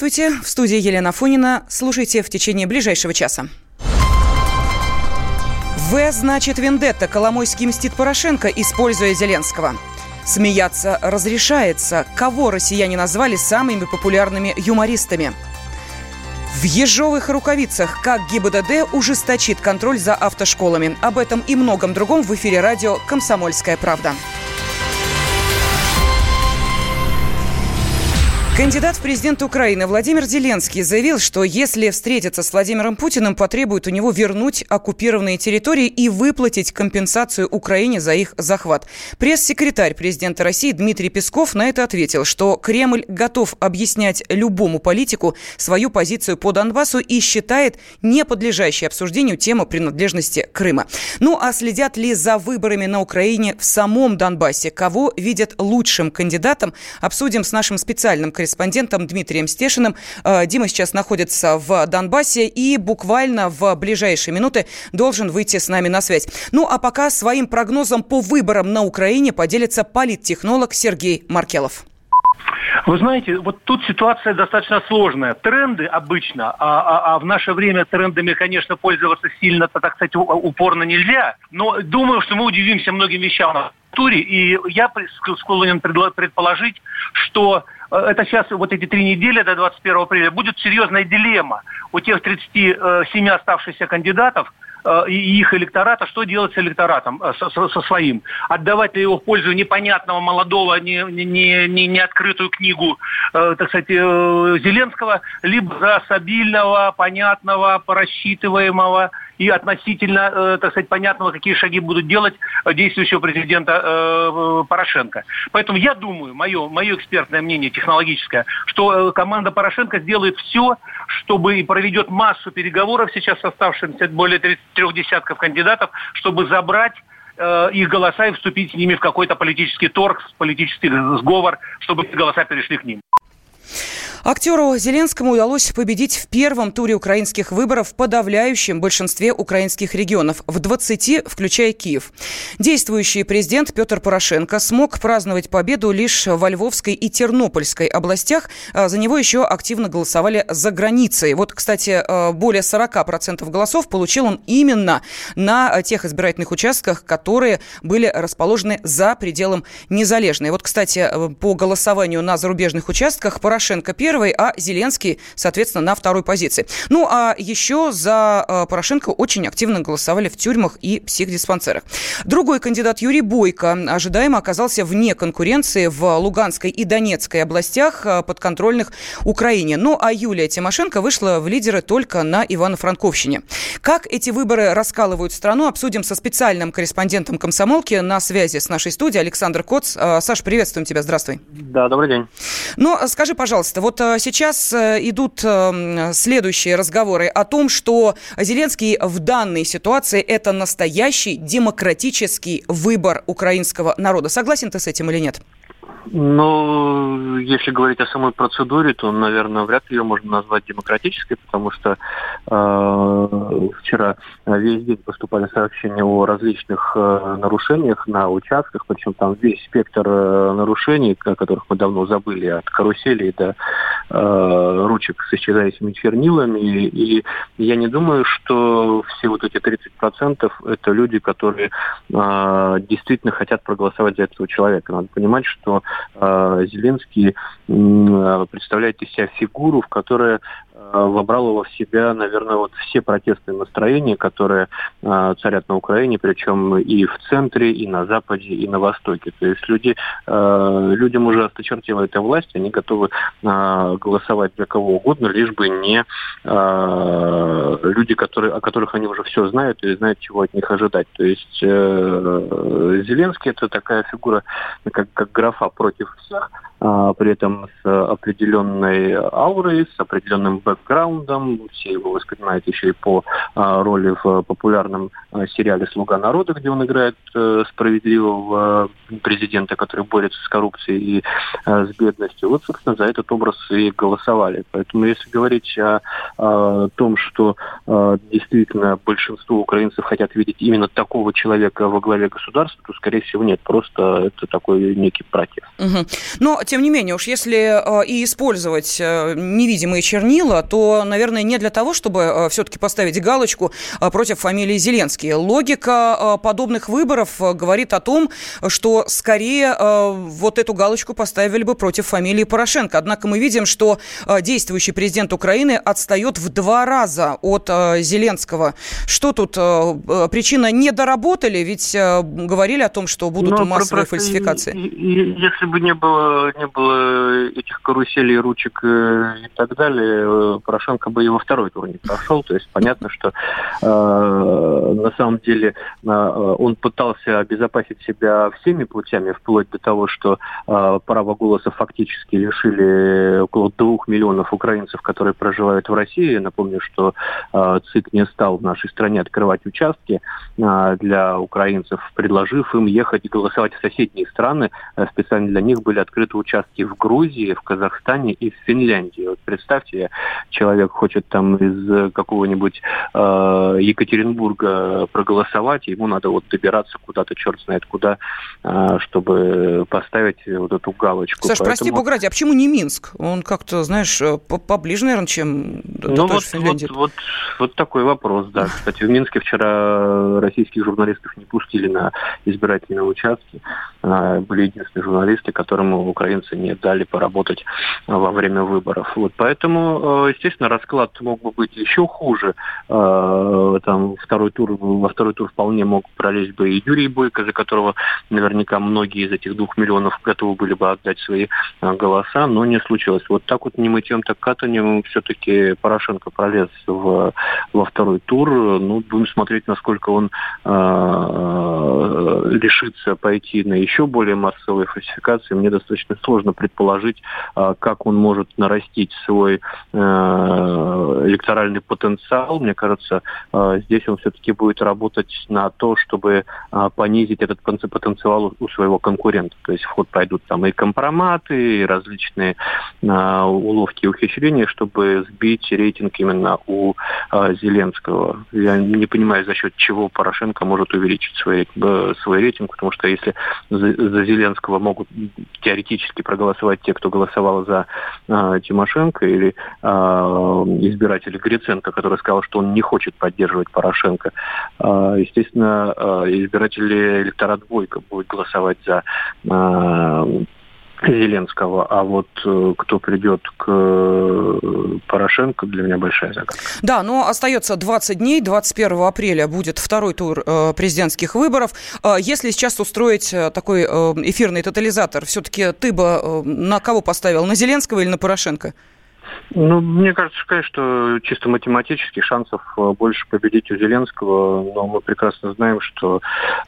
Здравствуйте. В студии Елена Фонина. Слушайте в течение ближайшего часа. В значит вендетта. Коломойский мстит Порошенко, используя Зеленского. Смеяться разрешается. Кого россияне назвали самыми популярными юмористами? В ежовых рукавицах. Как ГИБДД ужесточит контроль за автошколами. Об этом и многом другом в эфире радио «Комсомольская правда». Кандидат в президенты Украины Владимир Зеленский заявил, что если встретиться с Владимиром Путиным, потребует у него вернуть оккупированные территории и выплатить компенсацию Украине за их захват. Пресс-секретарь президента России Дмитрий Песков на это ответил, что Кремль готов объяснять любому политику свою позицию по Донбассу и считает не подлежащей обсуждению тему принадлежности Крыма. Ну а следят ли за выборами на Украине в самом Донбассе? Кого видят лучшим кандидатом? Обсудим с нашим специальным корреспондентом корреспондентом Дмитрием Стешиным. Э, Дима сейчас находится в Донбассе и буквально в ближайшие минуты должен выйти с нами на связь. Ну а пока своим прогнозом по выборам на Украине поделится политтехнолог Сергей Маркелов. Вы знаете, вот тут ситуация достаточно сложная. Тренды обычно, а, а, а в наше время трендами, конечно, пользоваться сильно, так сказать, упорно нельзя. Но думаю, что мы удивимся многим вещам на туре. И я склонен предположить, что это сейчас, вот эти три недели до 21 апреля, будет серьезная дилемма у тех 37 оставшихся кандидатов, э, и их электората, что делать с электоратом, э, со, своим. Отдавать ли его в пользу непонятного, молодого, не, не, не, не открытую книгу, э, так сказать, э, Зеленского, либо за стабильного, понятного, просчитываемого и относительно, э, так сказать, понятного, какие шаги будут делать действующего президента э, Порошенко. Поэтому я думаю, мое, мое экспертное мнение, технологическое, что э, команда Порошенко сделает все, чтобы и проведет массу переговоров сейчас с оставшимся более трех десятков кандидатов, чтобы забрать их голоса и вступить с ними в какой-то политический торг, политический сговор, чтобы голоса перешли к ним. Актеру Зеленскому удалось победить в первом туре украинских выборов в подавляющем большинстве украинских регионов, в 20, включая Киев. Действующий президент Петр Порошенко смог праздновать победу лишь во Львовской и Тернопольской областях. А за него еще активно голосовали за границей. Вот, кстати, э, более 40% голосов получил он именно на тех избирательных участках, которые были расположены за пределом Незалежной. Вот, кстати, э, по голосованию на зарубежных участках Порошенко первый первой, а Зеленский, соответственно, на второй позиции. Ну, а еще за э, Порошенко очень активно голосовали в тюрьмах и психдиспансерах. Другой кандидат Юрий Бойко ожидаемо оказался вне конкуренции в Луганской и Донецкой областях, э, подконтрольных Украине. Ну, а Юлия Тимошенко вышла в лидеры только на Ивано-Франковщине. Как эти выборы раскалывают страну, обсудим со специальным корреспондентом комсомолки на связи с нашей студией Александр Коц. Э, Саш, приветствуем тебя, здравствуй. Да, добрый день. Ну, скажи, пожалуйста, вот сейчас э, идут э, следующие разговоры о том, что Зеленский в данной ситуации это настоящий демократический выбор украинского народа. Согласен ты с этим или нет? Ну, если говорить о самой процедуре, то, наверное, вряд ли ее можно назвать демократической, потому что э, вчера весь день поступали сообщения о различных э, нарушениях на участках, причем там весь спектр э, нарушений, о которых мы давно забыли, от каруселей до э, ручек с исчезающими чернилами. И, и я не думаю, что все вот эти 30% это люди, которые э, действительно хотят проголосовать за этого человека. Надо понимать, что Зеленский э, представляет из себя фигуру, в которой Э, вобрало в себя, наверное, вот все протестные настроения, которые царят на Украине, причем и в центре, и на Западе, и на Востоке. То есть люди, людям уже осточертела эта власть, они готовы голосовать за кого угодно, лишь бы не люди, которые, о которых они уже все знают и знают, чего от них ожидать. То есть э, Зеленский это такая фигура, как, как графа против всех, а, при этом с определенной аурой, с определенным бэкграундом. Все его воспринимают еще и по роли в популярном сериале «Слуга народа», где он играет справедливого президента, который борется с коррупцией и с бедностью. Вот, собственно, за этот образ и голосовали. Поэтому если говорить о, о том, что действительно большинство украинцев хотят видеть именно такого человека во главе государства, то, скорее всего, нет. Просто это такой некий протест. Угу. Но, тем не менее, уж если э, и использовать э, невидимые чернила, то, наверное, не для того, чтобы э, все-таки поставить галочку против фамилии Зеленский. Логика подобных выборов говорит о том, что скорее вот эту галочку поставили бы против фамилии Порошенко. Однако мы видим, что действующий президент Украины отстает в два раза от Зеленского. Что тут причина не доработали? Ведь говорили о том, что будут Но массовые фальсификации. Если бы не было, не было этих каруселей, ручек э, и так далее, э, Порошенко бы во второй тур не прошел. То есть понятно, что э, на самом деле э, он пытался обезопасить себя всеми путями, вплоть до того, что э, право голоса фактически лишили около двух миллионов украинцев, которые проживают в России. Напомню, что э, ЦИК не стал в нашей стране открывать участки э, для украинцев, предложив им ехать и голосовать в соседние страны. Э, специально для них были открыты участки в Грузии, в Казахстане и в Финляндии. Вот представьте, человек хочет там из какого-нибудь э, Екатеринбурга проголосовать, ему надо вот добираться куда-то, черт знает куда, э, чтобы поставить вот эту галочку. Саш, Поэтому... прости, погоди, а почему не Минск? Он как-то, знаешь, э, поближе, наверное, чем ну, вот, вот, вот, вот такой вопрос, да. Кстати, в Минске вчера российских журналистов не пустили на избирательные участки. А, были единственные журналисты, которым украинцы не дали поработать во время выборов. Вот поэтому, э, естественно, расклад мог бы быть еще хуже. Э, там второй тур, во второй тур вполне мог пролезть бы и Юрий Бойко, за которого наверняка многие из этих двух миллионов готовы были бы отдать свои э, голоса, но не случилось. Вот так вот не мытьем, так катанием все-таки Порошенко пролез в, во второй тур. Ну, будем смотреть, насколько он э, решится пойти на еще более массовые фальсификации. Мне достаточно сложно предположить, а, как он может нарастить свой э, электоральный потенциал. Мне кажется, а, здесь он все-таки будет работать на то, чтобы а, понизить этот потенциал у своего конкурента. То есть в ход пойдут там и компроматы, и различные уловки и ухищрения, чтобы сбить рейтинг именно у Зеленского. Я не понимаю, за счет чего Порошенко может увеличить свой, э, свой рейтинг, потому что если за Зеленского могут теоретически проголосовать те, кто голосовал за э, Тимошенко, или э, избиратели Гриценко, который сказал, что он не хочет поддерживать Порошенко. Э, естественно, э, избиратели электорат Бойко будут голосовать за э, Зеленского, а вот э, кто придет к э, Порошенко, для меня большая загадка. Да, но остается 20 дней, 21 апреля будет второй тур э, президентских выборов. Если сейчас устроить такой эфирный тотализатор, все-таки ты бы на кого поставил, на Зеленского или на Порошенко? Ну, мне кажется, конечно, что чисто математически шансов э, больше победить у Зеленского, но мы прекрасно знаем, что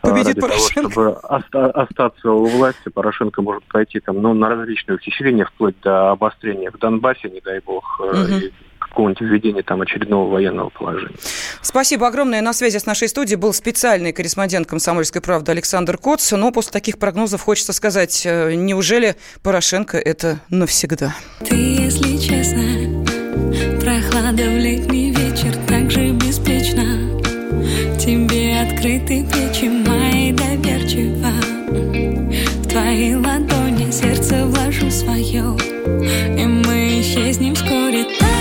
э, Победит ради Порошенко. того, чтобы остаться у власти, Порошенко может пойти там, ну, на различные ухищрения, вплоть до обострения в Донбассе, не дай бог, угу. и какого-нибудь введения там очередного военного положения. Спасибо огромное. На связи с нашей студией был специальный корреспондент «Комсомольской правды» Александр Коц. Но после таких прогнозов хочется сказать, неужели Порошенко это навсегда? Ты, если честно, прохлада в летний вечер так же беспечно. Тебе открыты плечи мои доверчиво. В твои ладони сердце вложу свое, и мы исчезнем вскоре так.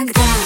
никогда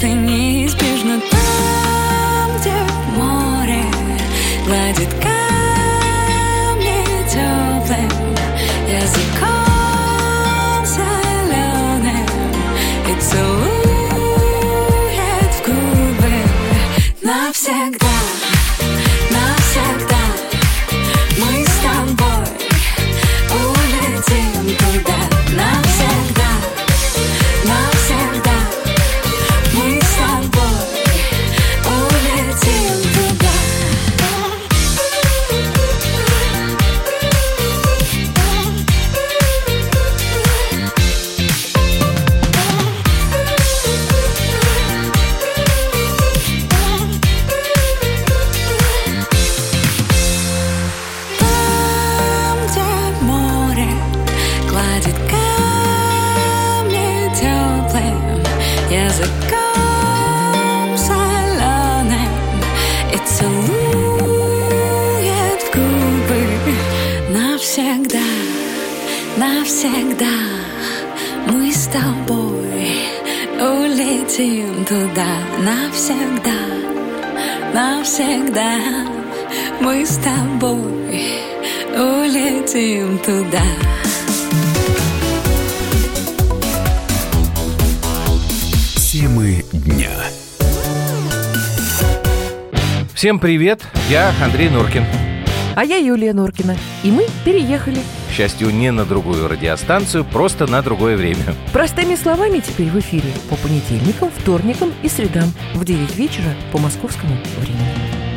they need навсегда Мы с тобой улетим туда навсегда Навсегда мы с тобой улетим туда Темы дня. Всем привет, я Андрей Норкин. А я Юлия Норкина. И мы переехали. Счастью, не на другую радиостанцию, просто на другое время. Простыми словами теперь в эфире по понедельникам, вторникам и средам в 9 вечера по московскому времени.